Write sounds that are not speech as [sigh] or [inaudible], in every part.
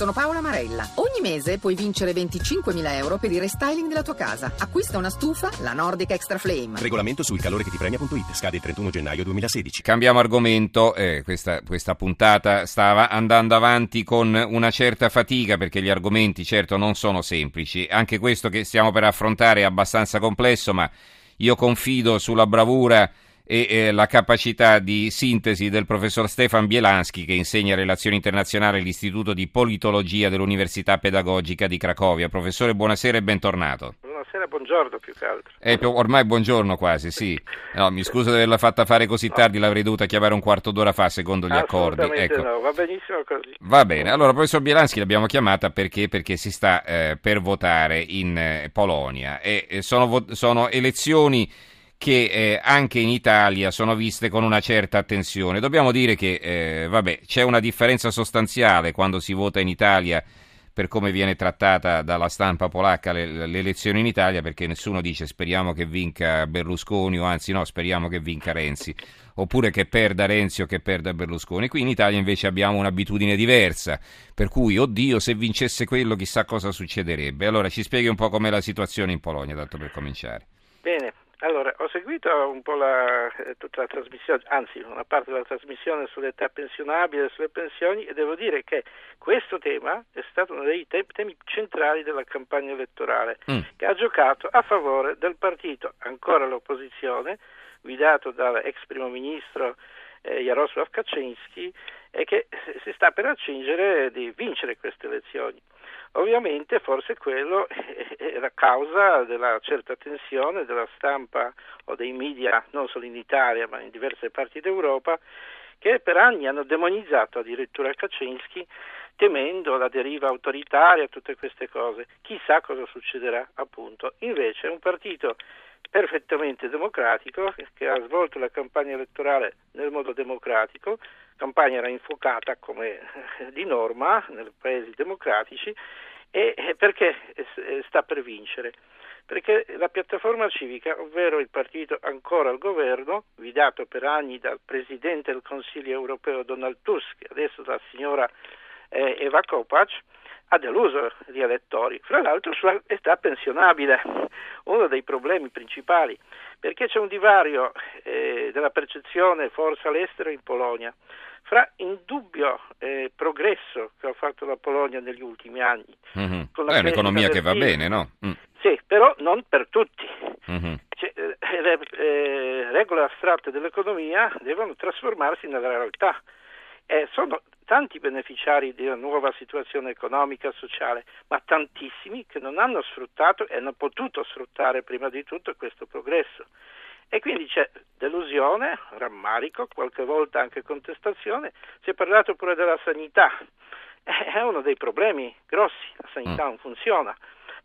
Sono Paola Marella. Ogni mese puoi vincere 25.000 euro per il restyling della tua casa. Acquista una stufa, la Nordic Extra Flame. Regolamento sul calore che ti premia.it. Scade il 31 gennaio 2016. Cambiamo argomento. Eh, questa, questa puntata stava andando avanti con una certa fatica perché gli argomenti certo non sono semplici. Anche questo che stiamo per affrontare è abbastanza complesso, ma io confido sulla bravura e eh, la capacità di sintesi del professor Stefan Bielanski che insegna relazioni internazionali all'Istituto di Politologia dell'Università Pedagogica di Cracovia. Professore, buonasera e bentornato. Buonasera, buongiorno più che altro. Eh, ormai buongiorno quasi, sì. No, mi scuso di averla fatta fare così tardi, l'avrei dovuta chiamare un quarto d'ora fa secondo gli accordi. Ecco. No, va benissimo così. Va bene, allora professor Bielanski l'abbiamo chiamata perché, perché si sta eh, per votare in eh, Polonia e sono, sono elezioni che eh, anche in Italia sono viste con una certa attenzione. Dobbiamo dire che eh, vabbè, c'è una differenza sostanziale quando si vota in Italia per come viene trattata dalla stampa polacca l'elezione in Italia, perché nessuno dice speriamo che vinca Berlusconi o anzi no, speriamo che vinca Renzi, oppure che perda Renzi o che perda Berlusconi. Qui in Italia invece abbiamo un'abitudine diversa, per cui oddio se vincesse quello chissà cosa succederebbe. Allora ci spieghi un po' com'è la situazione in Polonia, tanto per cominciare. Bene, allora, ho seguito un po' la, eh, tutta la trasmissione, anzi una parte della trasmissione sull'età pensionabile e sulle pensioni e devo dire che questo tema è stato uno dei te- temi centrali della campagna elettorale mm. che ha giocato a favore del partito ancora all'opposizione guidato dall'ex primo ministro eh, Jaroslav Kaczynski e che si sta per accingere di vincere queste elezioni. Ovviamente forse quello [laughs] è la causa della certa tensione della stampa o dei media, non solo in Italia ma in diverse parti d'Europa, che per anni hanno demonizzato addirittura Kaczynski temendo la deriva autoritaria, tutte queste cose. Chissà cosa succederà appunto. Invece è un partito perfettamente democratico che ha svolto la campagna elettorale nel modo democratico, campagna era infuocata come di norma nei paesi democratici e perché sta per vincere? Perché la piattaforma civica, ovvero il partito ancora al governo, guidato per anni dal Presidente del Consiglio europeo Donald Tusk, adesso dalla signora eh, Eva Kopac, ha deluso gli elettori, fra l'altro sulla età pensionabile, uno dei problemi principali, perché c'è un divario eh, della percezione forse all'estero in Polonia fra indubbio eh, progresso che ha fatto la Polonia negli ultimi anni. Mm-hmm. È un'economia che va bene, no? Mm. Sì, però non per tutti. Mm-hmm. Cioè, eh, le eh, regole astratte dell'economia devono trasformarsi nella realtà. Eh, sono tanti beneficiari di una nuova situazione economica e sociale, ma tantissimi che non hanno sfruttato e hanno potuto sfruttare prima di tutto questo progresso. E quindi c'è delusione, rammarico, qualche volta anche contestazione. Si è parlato pure della sanità. È uno dei problemi grossi, la sanità mm. non funziona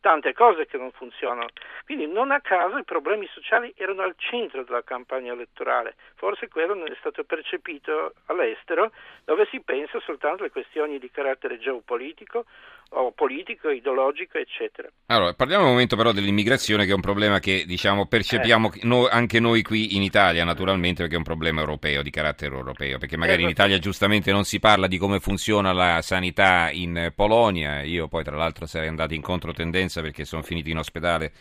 tante cose che non funzionano. Quindi non a caso i problemi sociali erano al centro della campagna elettorale, forse quello non è stato percepito all'estero, dove si pensa soltanto alle questioni di carattere geopolitico o politico, ideologico, eccetera. Allora, parliamo un momento però dell'immigrazione che è un problema che diciamo percepiamo eh. no, anche noi qui in Italia naturalmente perché è un problema europeo, di carattere europeo, perché magari in Italia giustamente non si parla di come funziona la sanità in Polonia, io poi tra l'altro sarei andato in controtendenza perché sono finito in ospedale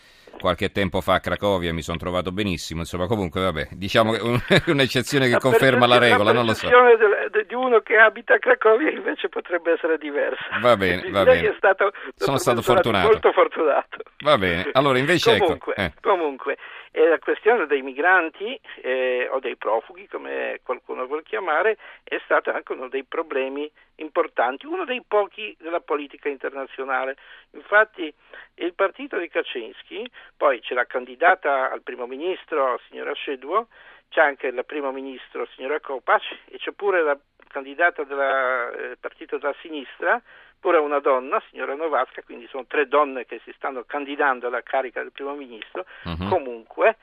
qualche tempo fa a Cracovia mi sono trovato benissimo, insomma comunque vabbè, diciamo che è [laughs] un'eccezione che la conferma la regola, non lo so. La di uno che abita a Cracovia invece potrebbe essere diversa. Va bene, va bene. Stato, Sono stato fortunato. Molto fortunato. Va bene, allora invece comunque, ecco. Eh. Comunque, eh, la questione dei migranti eh, o dei profughi, come qualcuno vuol chiamare, è stato anche uno dei problemi importanti, uno dei pochi della politica internazionale. Infatti il partito di Kaczynski, poi c'è la candidata al primo ministro, signora Szydło, c'è anche il primo ministro, signora Kopac, e c'è pure la candidata del eh, partito della sinistra, pure una donna, signora Novasca, quindi sono tre donne che si stanno candidando alla carica del primo ministro. Uh-huh. Comunque,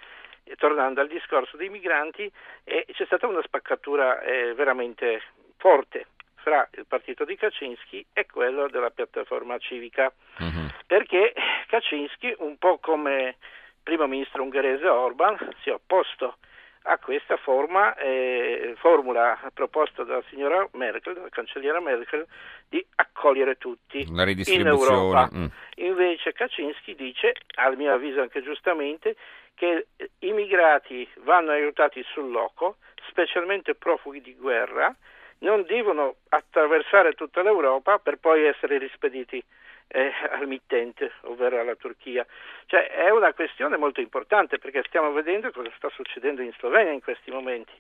eh, tornando al discorso dei migranti, eh, c'è stata una spaccatura eh, veramente forte fra il partito di Kaczynski e quello della piattaforma civica, uh-huh. perché Kaczynski, un po' come primo ministro ungherese Orban, si è opposto a questa forma, eh, formula proposta dalla signora Merkel, dalla cancelliera Merkel, di accogliere tutti in Europa. Mm. Invece Kaczynski dice, a mio avviso anche giustamente, che i migrati vanno aiutati sul loco, specialmente profughi di guerra, non devono attraversare tutta l'Europa per poi essere rispediti eh, al mittente, ovvero alla Turchia. Cioè è una questione molto importante perché stiamo vedendo cosa sta succedendo in Slovenia in questi momenti.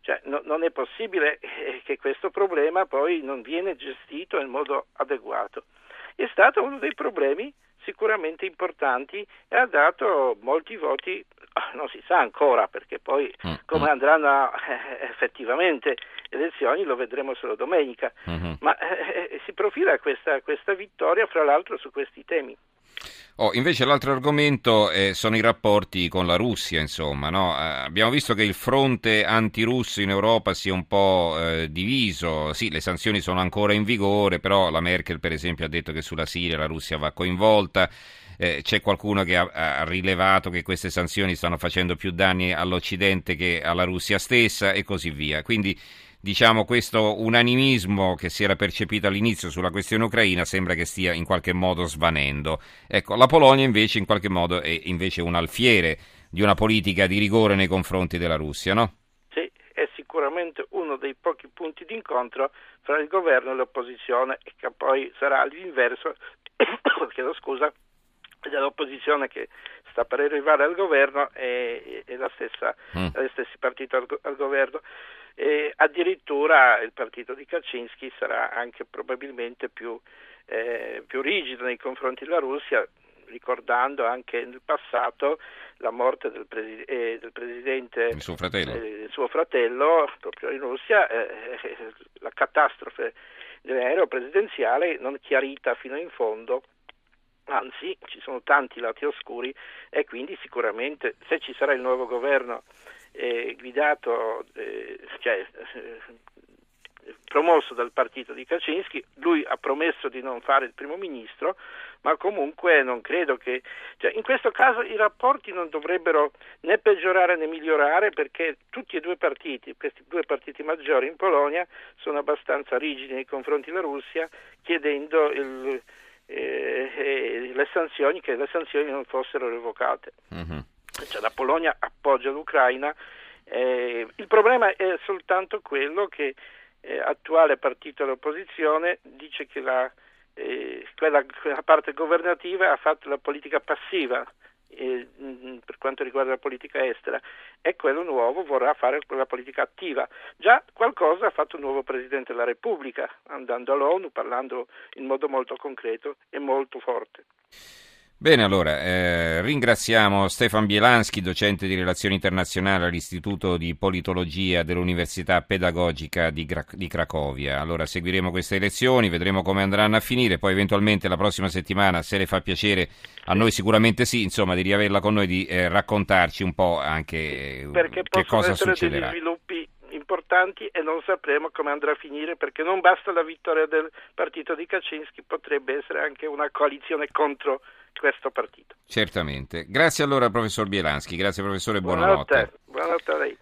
Cioè, no, non è possibile eh, che questo problema poi non viene gestito in modo adeguato. È stato uno dei problemi sicuramente importanti e ha dato molti voti, non si sa ancora perché poi mm, come mm. andranno eh, effettivamente le elezioni lo vedremo solo domenica, mm-hmm. ma eh, eh, si profila questa, questa vittoria fra l'altro su questi temi. Oh, invece l'altro argomento eh, sono i rapporti con la Russia, insomma. No? Eh, abbiamo visto che il fronte antirusso in Europa si è un po' eh, diviso. Sì, le sanzioni sono ancora in vigore, però la Merkel, per esempio, ha detto che sulla Siria la Russia va coinvolta. Eh, c'è qualcuno che ha, ha, rilevato che queste sanzioni stanno facendo più danni all'Occidente che alla Russia stessa e così via. Quindi diciamo, questo unanimismo che si era percepito all'inizio sulla questione ucraina sembra che stia in qualche modo svanendo. Ecco, la Polonia invece in qualche modo è invece un alfiere di una politica di rigore nei confronti della Russia, no? Sì, è sicuramente uno dei pochi punti d'incontro fra il governo e l'opposizione e che poi sarà l'inverso, [coughs] chiedo scusa, dell'opposizione che sta per arrivare al governo e, e la stessa, mm. gli stessi partiti al, al governo. E addirittura il partito di Kaczynski sarà anche probabilmente più, eh, più rigido nei confronti della Russia, ricordando anche nel passato la morte del, presi- eh, del presidente, il suo fratello, eh, suo fratello proprio in Russia, eh, la catastrofe dell'aereo presidenziale non chiarita fino in fondo anzi ci sono tanti lati oscuri e quindi sicuramente se ci sarà il nuovo governo eh, guidato, eh, cioè, eh, promosso dal partito di Kaczynski, lui ha promesso di non fare il primo ministro, ma comunque non credo che... Cioè, in questo caso i rapporti non dovrebbero né peggiorare né migliorare perché tutti e due partiti, questi due partiti maggiori in Polonia, sono abbastanza rigidi nei confronti della Russia, chiedendo il, eh, le sanzioni, che le sanzioni non fossero revocate. Mm-hmm cioè la Polonia appoggia l'Ucraina. Eh, il problema è soltanto quello che l'attuale eh, partito dell'opposizione dice che la, eh, quella, quella, parte governativa ha fatto la politica passiva eh, per quanto riguarda la politica estera e quello nuovo vorrà fare quella politica attiva. Già qualcosa ha fatto il nuovo Presidente della Repubblica, andando all'ONU, parlando in modo molto concreto e molto forte. Bene, allora eh, ringraziamo Stefan Bielanski, docente di relazioni internazionali all'Istituto di Politologia dell'Università Pedagogica di, Gra- di, Cracovia. Allora seguiremo queste elezioni, vedremo come andranno a finire, poi eventualmente la prossima settimana, se le fa piacere, a noi sicuramente sì, insomma, di riaverla con noi, di eh, raccontarci un po' anche eh, che cosa succederà importanti e non sapremo come andrà a finire perché non basta la vittoria del partito di Kaczynski, potrebbe essere anche una coalizione contro questo partito. Certamente. Grazie allora professor Bielanski, grazie professore, buonanotte. Buonanotte, buonanotte a lei.